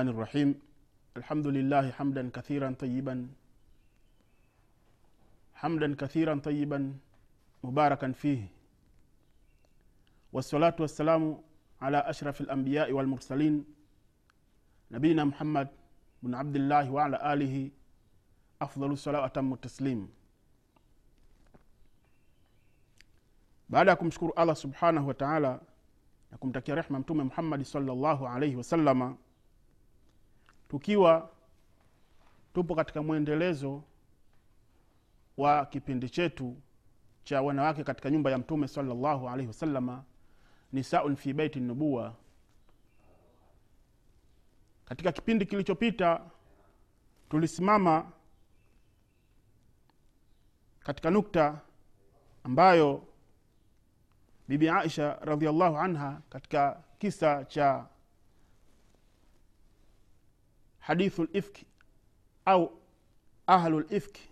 الله الرحمن الرحيم. الحمد لله حمدا كثيرا طيبا. حمدا كثيرا طيبا مباركا فيه. والصلاة والسلام على أشرف الأنبياء والمرسلين. نبينا محمد بن عبد الله وعلى آله أفضل الصلاة وأتم التسليم baada ya subhanahu wa taala na kumtakia rehma mtume muhammadi salllahu alaihi wasalama tukiwa tupo katika mwendelezo wa kipindi chetu cha wanawake katika nyumba ya mtume salllahu alaihi wasalama nisaun fi beiti nubuwa. Katika kipindi kilichopita tulisimama katika nukta ambayo bibi aisha radiallahu anha katika kisa cha hadithu lifki au ahlu lifki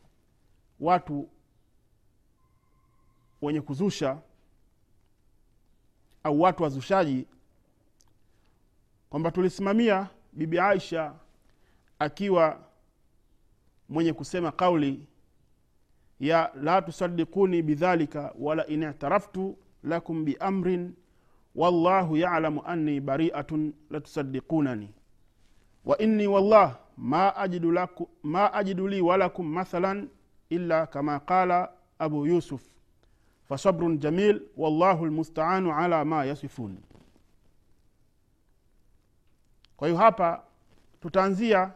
watu wenye kuzusha au watu wazushaji kwamba tulisimamia bibi aisha akiwa mwenye kusema kauli ya la tusadikuni bidhalika wala in i'taraftu lakum biamrin wallahu yalamu anni bariatun latusaddiqunani wa inni wallah ma ajidu, laku, ma ajidu li walakum mathalan illa kama qala abu yusuf. Fasabrun jamil wallahu lmustaanu ala ma yasifun. Kwa hiyo hapa tutaanzia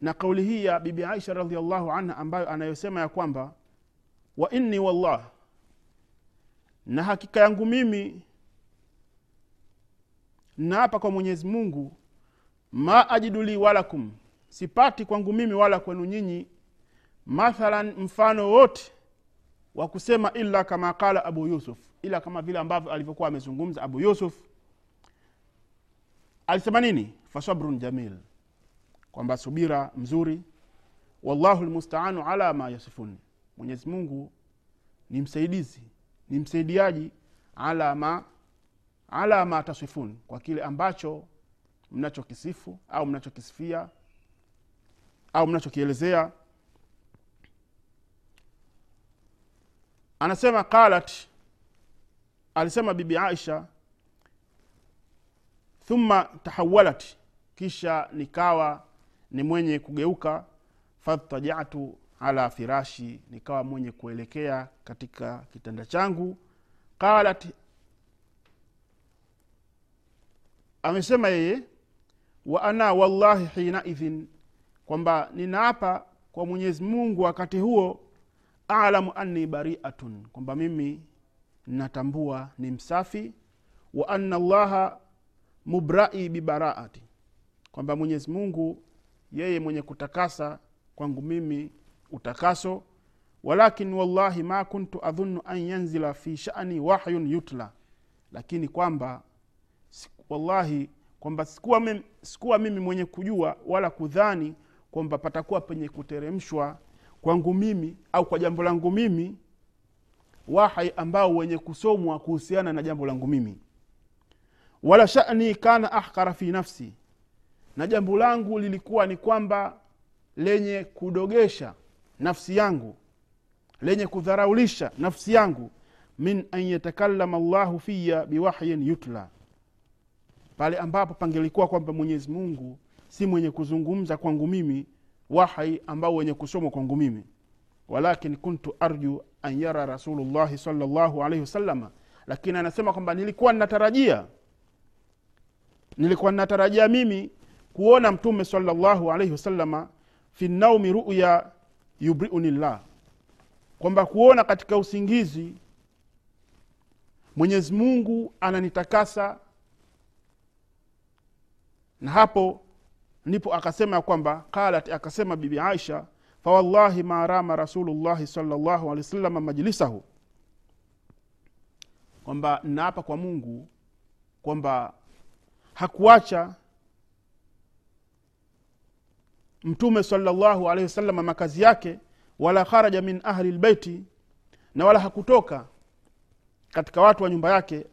na kauli hii ya bibi aisha radiallahu anha ambayo anayosema ya kwamba wa inni wallah na hakika yangu mimi naapa kwa mwenyezi mungu ma ajidu li walakum sipati kwangu mimi wala kwenu nyinyi mathalan mfano wote wa kusema illa kama qala abu yusuf ila kama vile ambavyo alivyokuwa amezungumza abu yusuf. Alisema nini? Fasabrun jamil kwamba subira mzuri. Wallahu lmustaanu ala ma yasifun mwenyezi mungu ni msaidizi ni msaidiaji ala ma ala ma tasifun kwa kile ambacho mnachokisifu au mnachokisifia au mnachokielezea. Anasema qalat alisema bibi aisha thumma tahawalat kisha nikawa ni mwenye kugeuka fadtajatu ala firashi nikawa mwenye kuelekea katika kitanda changu. Qalat amesema yeye wa ana wallahi hinaidhin kwamba ninaapa kwa mwenyezi mungu wakati huo alamu anni bariatun kwamba mimi natambua ni msafi wa anna llaha mubrai bibaraati kwamba mwenyezi mungu yeye mwenye kutakasa kwangu mimi utakaso. Walakin wallahi ma kuntu adhunnu an yanzila fi shani wahyun yutla lakini kwamba wallahi kwamba sikuwa mimi, sikuwa mimi mwenye kujua wala kudhani kwamba patakuwa penye kuteremshwa kwangu mimi au kwa jambo langu mimi wahai ambao wenye kusomwa kuhusiana na jambo langu mimi. Wala shani kana ahkara fi nafsi na jambo langu lilikuwa ni kwamba lenye kudogesha nafsi yangu lenye kudharaulisha nafsi yangu min an yatakalama llahu fiya biwahyin yutla pale ambapo pangelikuwa kwamba mwenyezi mungu si mwenye kuzungumza kwangu mimi wahai ambao wenye kusomwa kwangu mimi. Walakin kuntu arju an yara rasulullahi salllahu alaihi wasalama lakini anasema kwamba nilikuwa ninatarajia nilikuwa ninatarajia mimi kuona mtume salllahu alaihi wasalama fi naumi ruya yubriuni llah kwamba kuona katika usingizi mwenyezi mungu ananitakasa na hapo ndipo akasema ya kwamba qalat akasema bibi aisha fawallahi ma rama rasulullahi salllahu alehi wasalama majlisahu. Kwamba naapa kwa mungu kwamba hakuacha mtume salllahu alehi wasalama makazi yake wala kharaja min ahli lbeiti na wala hakutoka katika watu wa nyumba yake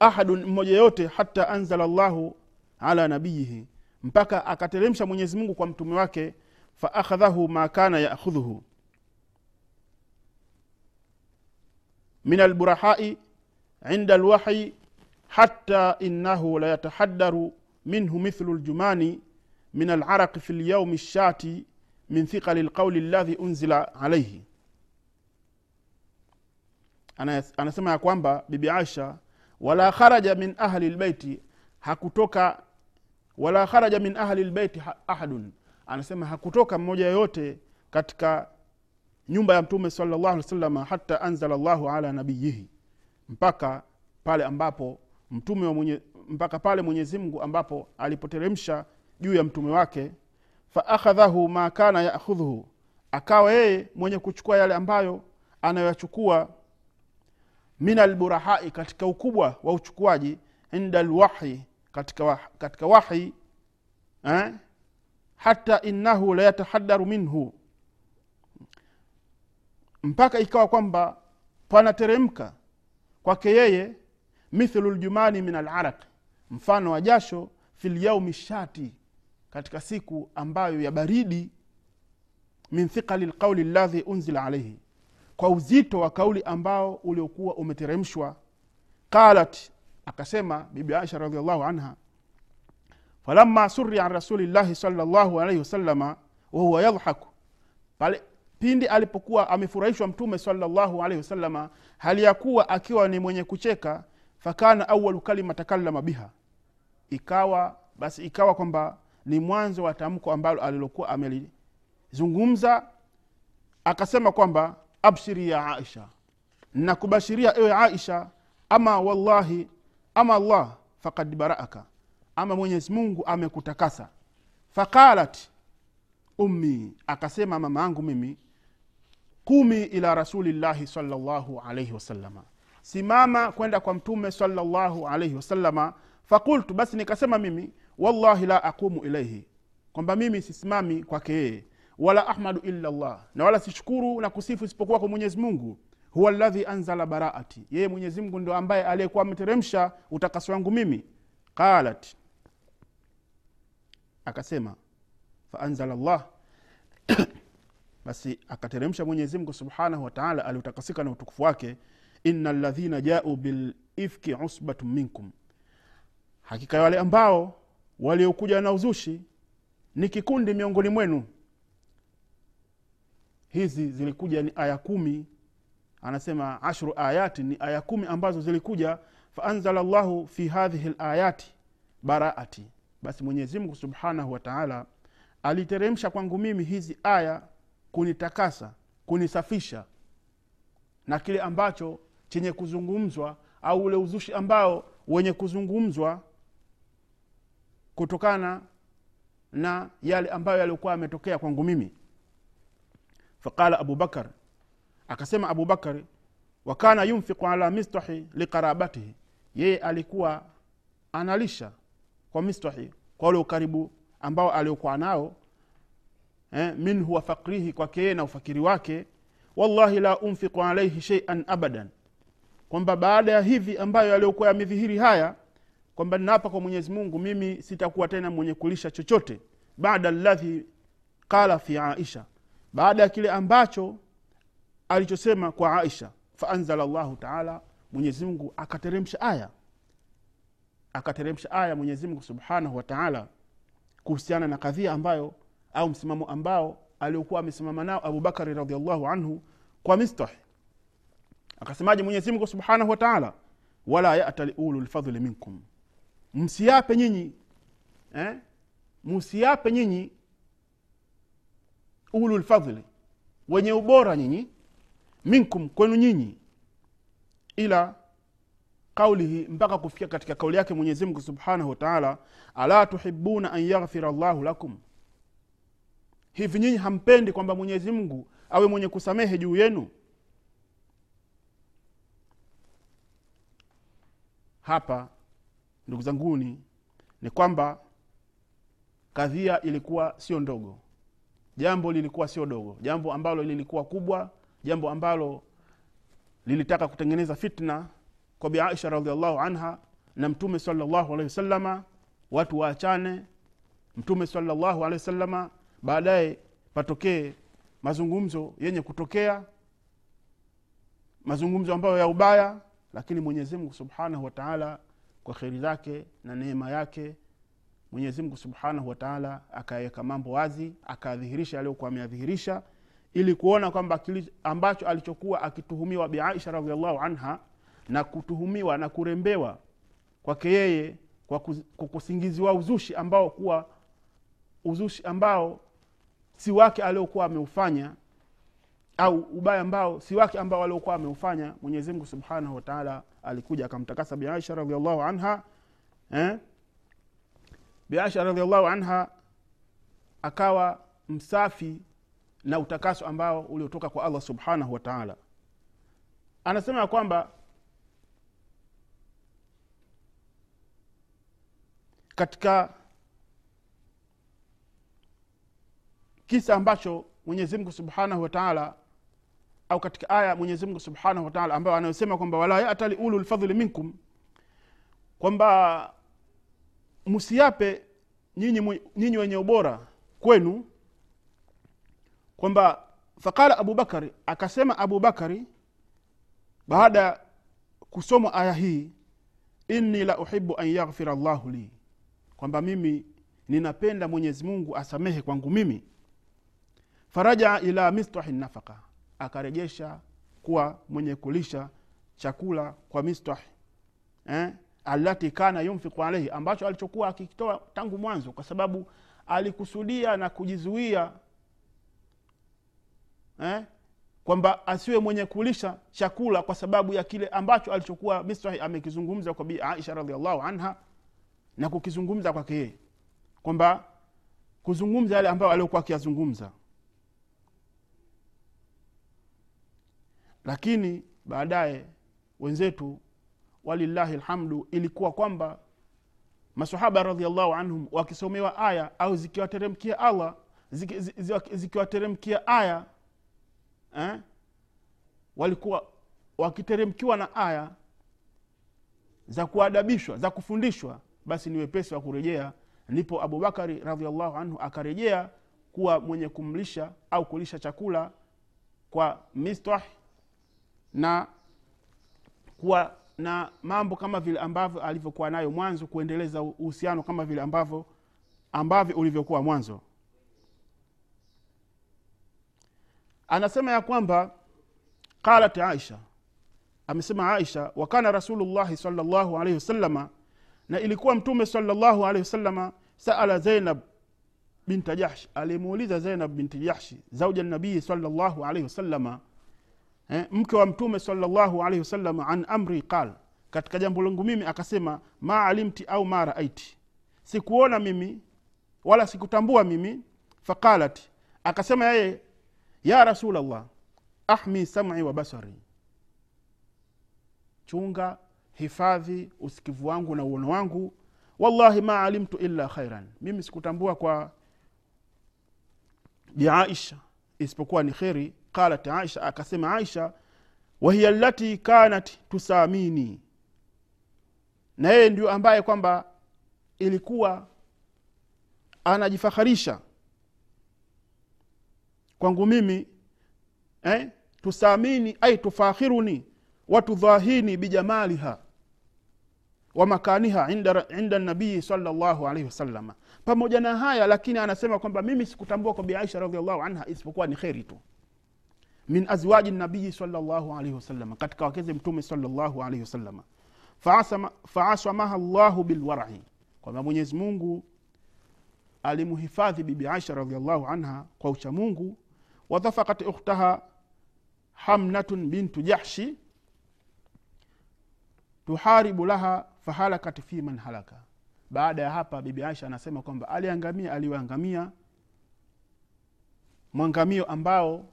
ahadun mmoja yeyote hata anzala llahu ala nabiyihi mpaka akateremsha mwenyezi mungu kwa mtume wake faakhadhahu ma kana yakhudhuhu. Min alburahai inda alwahyi hatta innahu layatahaddaru minhu mithlu ljumani min alaraqi fi lyaumi lshati min thiqali lqauli ladhi unzila alaihi anasema ya kwamba bibi aisha wala kharaja min ahli lbeiti hakutoka wala kharaja min ahli lbeiti ahadun. Anasema hakutoka mmoja yoyote katika nyumba ya mtume salllahu alih hata anzala llahu ala nabiyihi. Mpaka pale ambapo mtume wa mwenye, mpaka pale mwenyezi mungu ambapo alipoteremsha juu ya mtume wake faakhadhahu ma kana yakhudhuhu. Akawa yeye mwenye kuchukua yale ambayo anayoyachukua min alburahai katika ukubwa wa uchukuaji inda lwahyi katika, katika wahi eh? hata innahu layatahadaru minhu mpaka ikawa kwamba panateremka kwake yeye mithlu ljumani min alaraq mfano wa jasho fi lyaumi shati katika siku ambayo ya baridi min thiqali lqauli ladhi unzila alaihi kwa uzito wa kauli ambao uliokuwa umeteremshwa qalat akasema bibi aisha radiallahu anha falama suri an rasulillahi salllahu alaihi wasalama wahuwa yadhaku pale pindi alipokuwa amefurahishwa mtume salllahu alaihi wasalama hali ya kuwa akiwa ni mwenye kucheka fakana awalu kalima takallama biha. Ikawa basi ikawa kwamba ni mwanzo wa tamko ambalo alilokuwa amelizungumza. Akasema kwamba abshiri ya aisha nakubashiria ewe aisha ama wallahi ama allah fakad baraaka. Ama mwenyezi mungu amekutakasa. Faqalat ummi akasema mama yangu mimi kumi ila rasulillahi salllahu alaihi wasalama simama kwenda kwa mtume salllahu alaihi wasalama fakultu basi nikasema mimi wallahi la aqumu ilaihi kwamba mimi sisimami kwake yeye. Wala ahmadu illa llah na wala sishukuru na kusifu isipokuwa kwa mwenyezi mungu huwa ladhi anzala baraati. Yeye mwenyezi mungu ndo ambaye aliyekuwa ameteremsha utakaso wangu mimi. Qalat. Akasema faanzala llah basi akateremsha mwenyezi subhanahu wataala aliutakasika na utukufu wake. Ina ladhina jau bilifki usbatu minkum. Hakika wale ambao waliokuja na uzushi ni kikundi miongoni mwenu. Hizi zilikuja ni aya kumi anasema ashru ayati ni aya kumi ambazo zilikuja. Faanzala llahu fi hadhihi layati baraati. Basi mwenyezimngu subhanahu wataala aliteremsha kwangu mimi hizi aya kunitakasa kunisafisha na kile ambacho chenye kuzungumzwa au ule uzushi ambao wenye kuzungumzwa kutokana na yale ambayo yaliokuwa yametokea kwangu mimi. Faqala abubakar akasema abubakari wakana yunfiqu ala mistahi liqarabatihi. Yeye alikuwa analisha kwa mistahi kwa ule ukaribu ambao aliokuwa nao eh, minhu wa fakrihi kwake yeye na ufakiri wake. Wallahi la unfiqu alaihi sheian abadan. Kwamba baada ya hivi ambayo yaliokuwa yamedhihiri haya kwamba ninaapa kwa mwenyezi mungu mimi sitakuwa tena mwenye kulisha chochote. Baada ladhi qala fi aisha. Baada ya kile ambacho alichosema kwa aisha faanzala llahu taala mwenyezimngu akateremsha aya. Akateremsha aya mwenyezimngu subhanahu wataala kuhusiana na kadhia ambayo au msimamo ambao aliokuwa amesimama nao abubakari radiallahu anhu kwa mistah. Akasemaje mwenyezimngu subhanahu wataala wala yata liulu lfadhli minkum. Msiape nyinyi eh? msiape nyinyi ulu lfadhli wenye ubora nyinyi minkum kwenu nyinyi. Ila qaulihi mpaka kufikia katika kauli yake mwenyezimngu subhanahu wataala ala tuhibuna an yaghfira llahu lakum? Hivi nyinyi hampendi kwamba mwenyezi mungu awe mwenye kusamehe juu yenu? Hapa ndugu zanguni ni kwamba kadhia ilikuwa sio ndogo. Jambo lilikuwa sio dogo. Jambo ambalo lilikuwa kubwa jambo ambalo lilitaka kutengeneza fitna kwa bi aisha radiallahu anha na mtume salllahu alehi wasalama watu waachane mtume salllahu alehi wasalama baadaye patokee mazungumzo yenye kutokea mazungumzo ambayo ya ubaya lakini mwenyezi mungu subhanahu wataala kwa kheri zake na neema yake mwenyezi mungu subhanahu wataala akaweka mambo wazi akadhihirisha aliyokuwa ameyadhihirisha ili kuona kwamba ambacho alichokuwa akituhumiwa biaisha radiallahu anha na kutuhumiwa na kurembewa kwake yeye kwa kusingiziwa uzushi ambao kuwa uzushi ambao si wake aliokuwa ameufanya au ubaya ambao si wake ambao aliokuwa ameufanya mwenyezimngu subhanahu wataala alikuja akamtakasa biaisha radiallahu anha eh? biaisha radiallahu anha akawa msafi na utakaso ambao uliotoka kwa allah subhanahu wataala anasema ya kwamba katika kisa ambacho mwenyezimngu subhanahu wataala au katika aya mwenyezimngu subhanahu wataala ambayo anayosema kwamba wala yatali ulu lfadhli minkum kwamba msiape nyinyi wenye ubora kwenu kwamba faqala abubakari akasema abubakari baada ya kusomwa aya hii inni la uhibu an yaghfira llahu li kwamba mimi ninapenda mwenyezi mungu asamehe kwangu mimi farajaa ila mistahi nafaka akarejesha kuwa mwenye kulisha chakula kwa mistah eh? alati kana yumfiku alaihi ambacho alichokuwa akikitoa tangu mwanzo kwa sababu alikusudia na kujizuia eh? kwamba asiwe mwenye kulisha chakula kwa sababu ya kile ambacho alichokuwa misrahi amekizungumza kwa bi aisha radiallahu anha na kukizungumza kwake yeye kwamba kuzungumza yale ambayo aliokuwa akiyazungumza lakini baadaye wenzetu walillahi lhamdu ilikuwa kwamba masahaba radiallahu anhum wakisomewa aya au zikiwateremkia allah zikiwateremkia aya eh? walikuwa wakiteremkiwa na aya za kuadabishwa za kufundishwa basi ni wepesi wa kurejea ndipo abubakari radiallahu anhu akarejea kuwa mwenye kumlisha au kulisha chakula kwa mistah na kuwa na mambo kama vile ambavyo alivyokuwa nayo mwanzo kuendeleza uhusiano kama vile ambavyo ambavyo ulivyokuwa mwanzo anasema ya kwamba qalat aisha. Amesema aisha wakana rasulullahi salllahu alaihi wasalama na ilikuwa mtume salllahu alaihi wasalama saala zainab binta jahsh. Alimuuliza zainab binti jahshi zauja nabii salllahu alaihi wasalama eh, mke wa mtume salllahu alaihi wasalama an amri qal. Katika jambo langu mimi akasema ma alimti au ma raaiti. Sikuona mimi wala sikutambua mimi faqalat. Akasema yeye ya rasulllah ahmi sam'i wa basari. Chunga hifadhi usikivu wangu na uono wangu. Wallahi ma alimtu illa khairan. Mimi sikutambua kwa biaisha isipokuwa ni kheri. Qalat aisha akasema aisha wahiya lati kanat tusamini. Na yeye ndio ambaye kwamba ilikuwa anajifakharisha kwangu mimi eh? tusamini ai tufakhiruni watudhahini bijamaliha wa makaniha inda, nabii salllahu alaihi wasalama pamoja na haya lakini anasema kwamba mimi sikutambua kwa biaisha radiallahu anha isipokuwa ni kheri tu. Min azwaji nabii salllahu alaihi wasalama katika wakeze mtume salllahu alaihi wasalama faasamaha llahu bilwarai kwamba mwenyezi mungu alimhifadhi bibi aisha radiallahu anha kwa uchamungu wadhafakat ukhtaha hamnatun bintu jahshi tuharibu laha fahalakat fi man halaka baada ya hapa bibi aisha anasema kwamba aliangamia aliyoangamia mwangamio ambao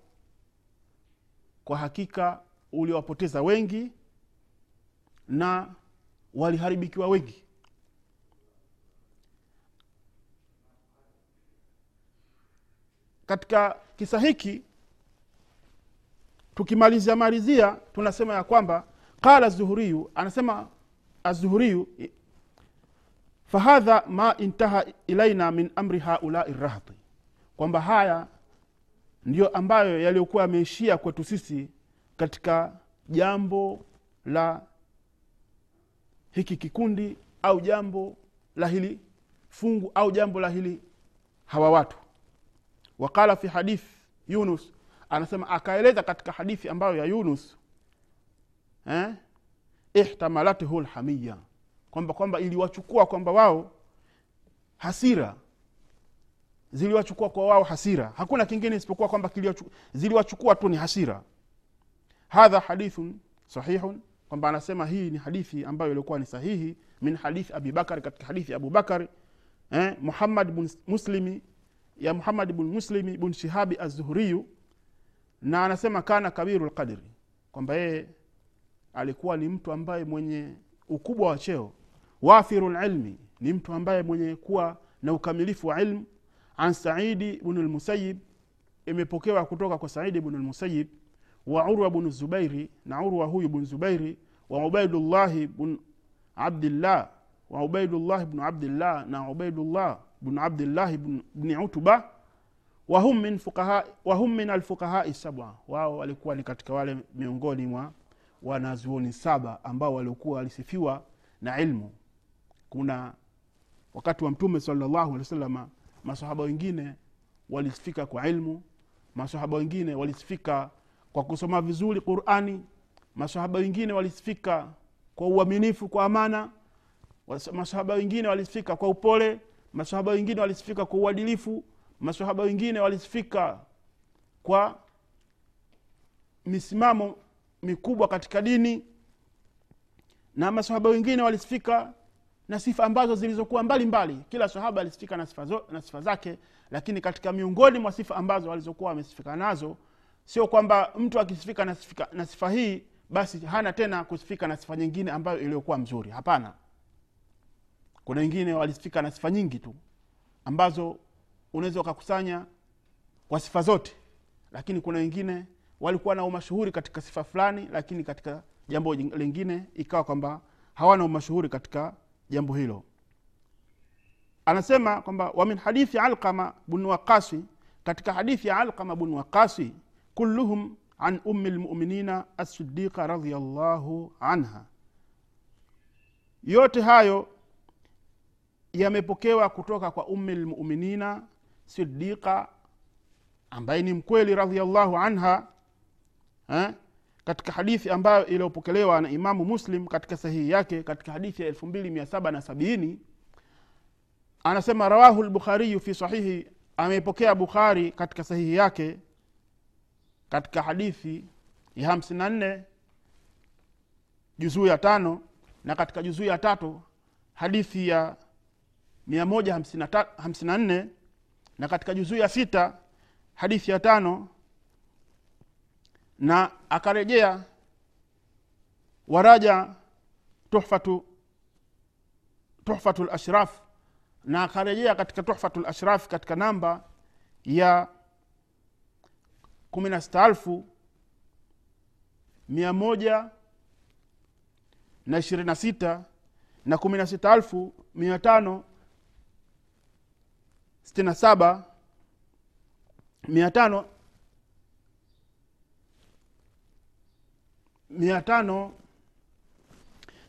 kwa hakika uliwapoteza wengi na waliharibikiwa wengi katika kisa hiki tukimalizia malizia tunasema ya kwamba qala zuhuriyu anasema azuhuriyu fahadha ma intaha ilaina min amri haulai rahti kwamba haya ndiyo ambayo yaliyokuwa yameishia kwetu sisi katika jambo la hiki kikundi au jambo la hili fungu au jambo la hili hawa watu waqala fi hadith yunus. Anasema akaeleza katika hadithi ambayo ya yunus eh? ihtamalathu lhamiya kwamba kwamba iliwachukua kwamba wao hasira. Ziliwachukua kwa wao hasira. Hakuna kingine isipokuwa kwamba ziliwachukua tu ni hasira. Hadha hadithun sahihun kwamba anasema hii ni hadithi ambayo ilikuwa ni sahihi min hadithi abibakari katika hadithi ya abubakari eh, muhammad muslimi ya muhammad bn muslimi bn shihabi azuhuriyu na anasema kana kabiru lqadri kwamba yeye alikuwa ni mtu ambaye mwenye ukubwa wa cheo. Wafiru lilmi ni mtu ambaye mwenye kuwa na ukamilifu wa ilmu. An saidi bnu lmusayib imepokewa kutoka kwa saidi bnu lmusayib wa urwa bnu zubairi na urwa huyu bnu zubairi. Wa ubaidullahi bn abdillah wa ubaidullahi bnu abdillah na ubaidullah bnu abdillahi bn- bni utba wahum min, fuqaha, wahum min alfuqahai sab'a. Wao walikuwa ni katika wale miongoni mwa wanazuoni saba ambao waliokuwa walisifiwa na ilmu. Kuna wakati wa mtume salllahu alehi wasalama masahaba wengine walisifika kwa ilmu masahaba wengine walisifika kwa kusoma vizuri qurani masahaba wengine walisifika kwa uaminifu kwa amana masahaba wengine walisifika kwa upole masahaba wengine walisifika kwa uadilifu. Masahaba wengine walisifika kwa misimamo mikubwa katika dini. Na masahaba wengine walisifika na sifa ambazo zilizokuwa mbalimbali. Kila sahaba alisifika na sifa, zake lakini katika miongoni mwa sifa ambazo walizokuwa wamesifika nazo sio kwamba mtu akisifika na sifa hii basi hana tena kusifika na sifa nyingine ambayo iliyokuwa mzuri. Hapana kuna wengine walifika na sifa nyingi tu ambazo unaweza ukakusanya kwa sifa zote lakini kuna wengine walikuwa na umashuhuri katika sifa fulani lakini katika jambo lingine ikawa kwamba hawana umashuhuri katika jambo hilo. Anasema kwamba wamin hadithi alqama bnu waqasi katika hadithi ya alqama bnu waqasi kulluhum an ummi lmuminina asidiqa radiallahu anha. Yote hayo yamepokewa kutoka kwa ummi lmuminina sidiqa ambaye ni mkweli radiallahu anha eh? katika hadithi ambayo iliyopokelewa na imamu muslim katika sahihi yake katika hadithi ya elfu mbili mia saba na sabini anasema rawahu lbukhariyu fi sahihi ameipokea bukhari katika sahihi yake katika hadithi ya hamsini na nne juzuu ya tano na katika juzuu ya tatu hadithi ya mia moja hamsini na ta- hamsini na nne na katika juzuu ya sita hadithi ya tano na akarejea waraja tuhfatu tuhfatu lashraf na akarejea katika tuhfatu lashraf katika namba ya kumi na sita alfu mia moja na ishirini na sita na kumi na sita alfu mia tano sitini na saba mia tano mia tano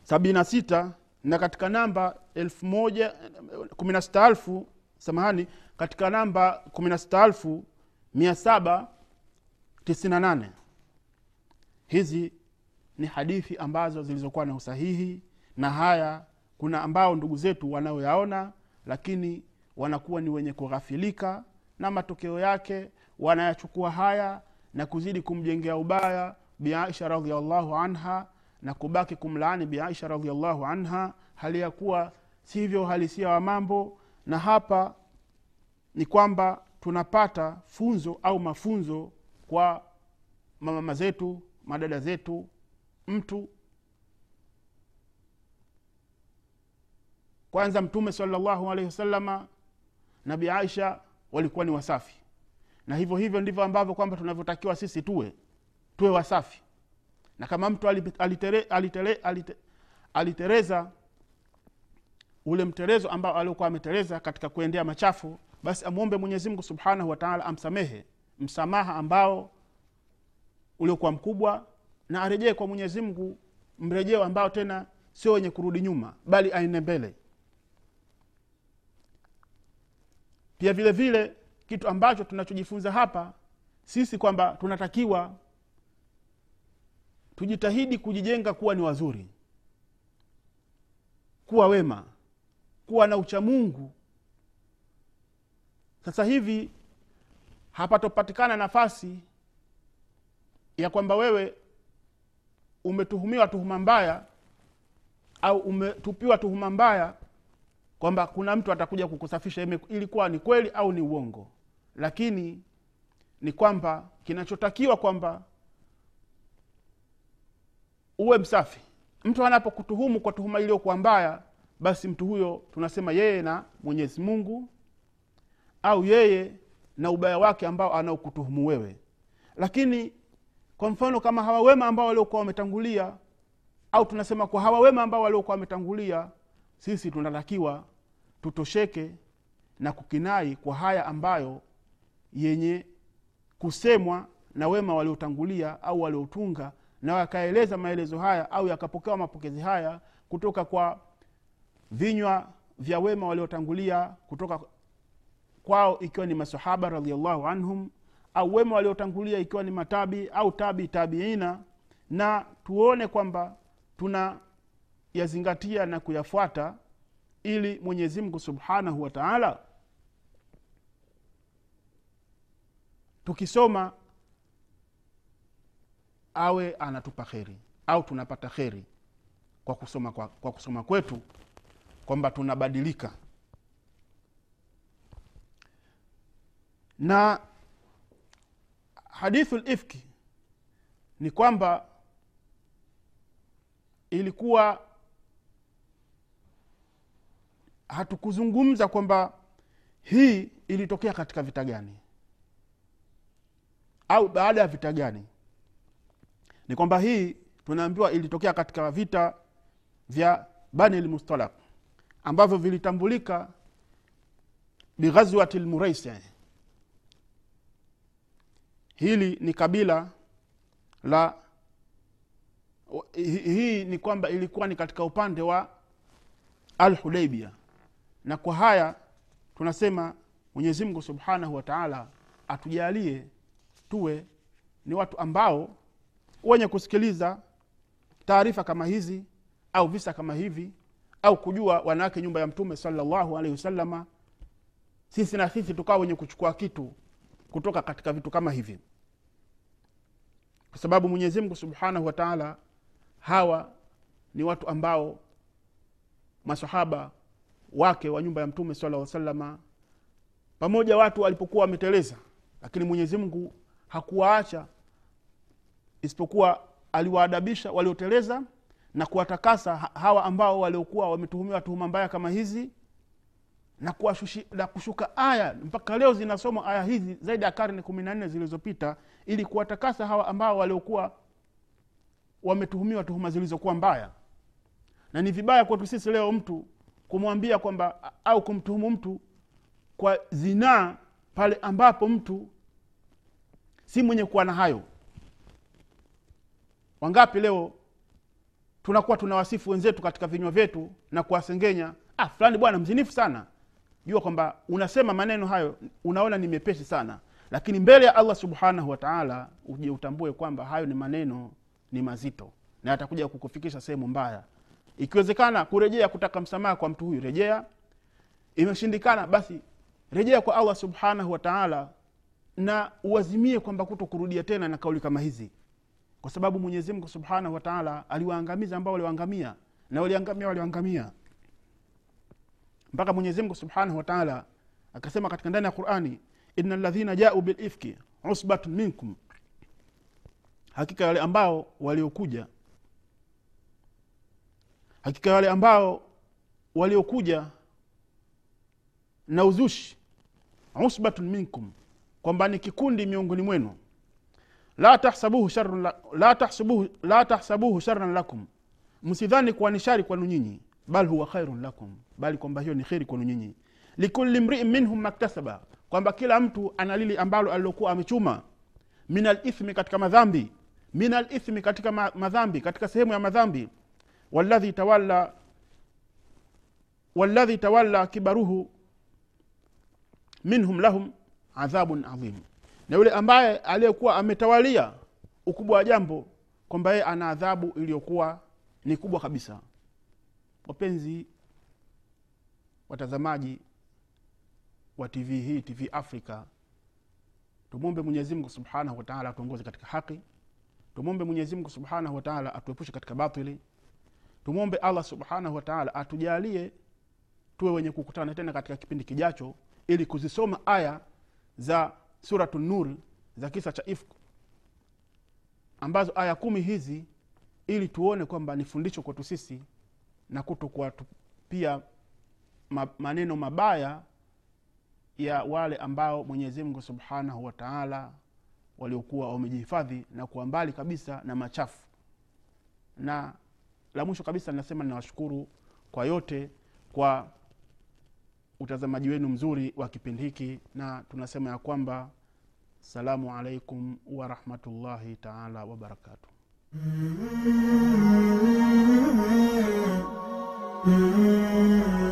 sabini na sita na katika namba elfu moja kumi na sita alfu samahani katika namba kumi na sita alfu mia saba tisini na nane. Hizi ni hadithi ambazo zilizokuwa na usahihi na haya kuna ambao ndugu zetu wanaoyaona lakini wanakuwa ni wenye kughafilika na matokeo yake wanayachukua haya na kuzidi kumjengea ubaya biaisha radiallahu anha na kubaki kumlaani biaisha radiallahu anha hali ya kuwa sivyo uhalisia wa mambo. Na hapa ni kwamba tunapata funzo au mafunzo kwa mamama zetu madada zetu mtu. Kwanza mtume salllahu alaihi wasalama na aisha walikuwa ni wasafi. Na hivyo hivyo ndivyo ambavyo kwamba tunavyotakiwa sisi tuwe tuwe wasafi. Na kama mtu alitere, alitere, alite, alitereza ule mterezo ambao aliokuwa ametereza katika kuendea machafu basi amwombe mwenyezimngu subhanahu wataala amsamehe msamaha ambao uliokuwa mkubwa na arejee kwa mwenyezimngu mrejeo ambao tena sio wenye kurudi nyuma bali aende mbele pia vile vile kitu ambacho tunachojifunza hapa sisi kwamba tunatakiwa tujitahidi kujijenga kuwa ni wazuri kuwa wema kuwa na uchamungu sasa hivi hapatopatikana nafasi ya kwamba wewe umetuhumiwa tuhuma mbaya au umetupiwa tuhuma mbaya kwamba kuna mtu atakuja kukusafisha ilikuwa ni kweli au ni uongo. Lakini ni kwamba kinachotakiwa kwamba uwe msafi. Mtu anapokutuhumu kwa tuhuma iliyokuwa mbaya basi mtu huyo tunasema yeye na mwenyezi mungu au yeye na ubaya wake ambao anaokutuhumu wewe. Lakini kwa mfano kama hawa wema ambao waliokuwa wametangulia au tunasema kwa hawa wema ambao waliokuwa wametangulia sisi tunatakiwa tutosheke na kukinai kwa haya ambayo yenye kusemwa na wema waliotangulia au waliotunga na wakaeleza maelezo haya au yakapokewa mapokezi haya kutoka kwa vinywa vya wema waliotangulia kutoka kwao ikiwa ni masahaba radiallahu anhum au wema waliotangulia ikiwa ni matabi au tabi tabiina na tuone kwamba tuna yazingatia na kuyafuata ili mwenyezimngu subhanahu wa taala tukisoma awe anatupa kheri au tunapata kheri kwa kusoma, kwa, kwa kusoma kwetu kwamba tunabadilika. Na hadithu lifki ni kwamba ilikuwa hatukuzungumza kwamba hii ilitokea katika vita gani? Au baada ya vita gani? Ni kwamba hii tunaambiwa ilitokea katika vita vya bani lmustalak ambavyo vilitambulika bighazwati lmuraisi hili ni kabila la hii ni kwamba ilikuwa ni katika upande wa al hudaibia na kwa haya tunasema mwenyezimngu subhanahu wa taala atujalie tuwe ni watu ambao wenye kusikiliza taarifa kama hizi au visa kama hivi au kujua wanawake nyumba ya mtume salallahu alaihi wasalama sisi na sisi tukawa wenye kuchukua kitu kutoka katika vitu kama hivi. Kwa sababu mwenyezimngu subhanahu wa taala hawa ni watu ambao masahaba wake wa nyumba ya mtume sala salama pamoja watu walipokuwa wameteleza lakini mwenyezi mungu hakuwaacha isipokuwa aliwaadabisha walioteleza na kuwatakasa hawa ambao waliokuwa wametuhumiwa tuhuma mbaya kama hizi na, na kushuka aya. Mpaka leo zinasoma aya hizi zaidi ya karne kumi na nne zilizopita ili kuwatakasa hawa ambao waliokuwa wametuhumiwa tuhuma zilizokuwa mbaya. Na ni vibaya kwetu sisi leo mtu kumwambia kwamba au kumtuhumu mtu kwa zinaa pale ambapo mtu si mwenye kuwa na hayo. Wangapi leo tunakuwa tunawasifu wenzetu katika vinywa vyetu na kuwasengenya ah, fulani bwana mzinifu sana. Jua kwamba unasema maneno hayo unaona ni mepesi sana. Lakini mbele ya allah subhanahu wataala uje utambue kwamba hayo ni maneno ni mazito. Na yatakuja kukufikisha sehemu mbaya ikiwezekana kurejea kutaka msamaha kwa mtu huyu rejea. Imeshindikana basi rejea kwa allah subhanahu wataala na uazimie kwamba kuto kurudia tena na kauli kama hizi. Kwa sababu mwenyezimngu subhanahu wataala aliwaangamiza ambao waliwaangamia na waliangamia waliangamia mpaka mwenyezimngu subhanahu wataala akasema katika ndani ya qurani ina ladhina jau bilifki usbatun minkum. Hakika wale ambao waliokuja hakika wale ambao waliokuja na uzushi usbatun minkum kwamba ni kikundi miongoni mwenu. La tahsabuhu sharran lakum. Msidhani kuwa ni shari kwenu nyinyi bal huwa khairun lakum bali kwamba hiyo ni kheri kwenu nyinyi. Likuli mriin minhum maktasaba kwamba kila mtu ana lili ambalo alilokuwa amechuma. Min alithmi katika madhambi min alithmi katika ma- madhambi katika sehemu ya madhambi walladhi tawalla walladhi tawalla kibaruhu minhum lahum adhabun adhim. Na yule ambaye aliyekuwa ametawalia ukubwa wa jambo kwamba yeye ana adhabu iliyokuwa ni kubwa kabisa. Wapenzi watazamaji wa tv hii tv africa tumwombe mwenyezimngu subhanahu wataala atuongoze katika haki. Tumwombe mwenyezimngu subhanahu wataala atuepushe katika batili tumwombe allah subhanahu wataala atujalie tuwe wenye kukutana tena katika kipindi kijacho ili kuzisoma aya za suratu nur za kisa cha ifk ambazo aya kumi hizi ili tuone kwamba ni fundisho kwetu sisi na kuto pia maneno mabaya ya wale ambao mwenyezi mungu subhanahu wataala waliokuwa wamejihifadhi na kuwa mbali kabisa na machafu. Na la mwisho kabisa ninasema ninawashukuru kwa yote kwa utazamaji wenu mzuri wa kipindi hiki na tunasema ya kwamba salamu alaikum warahmatullahi taala wabarakatuh Mm-hmm. mm-hmm. mm-hmm.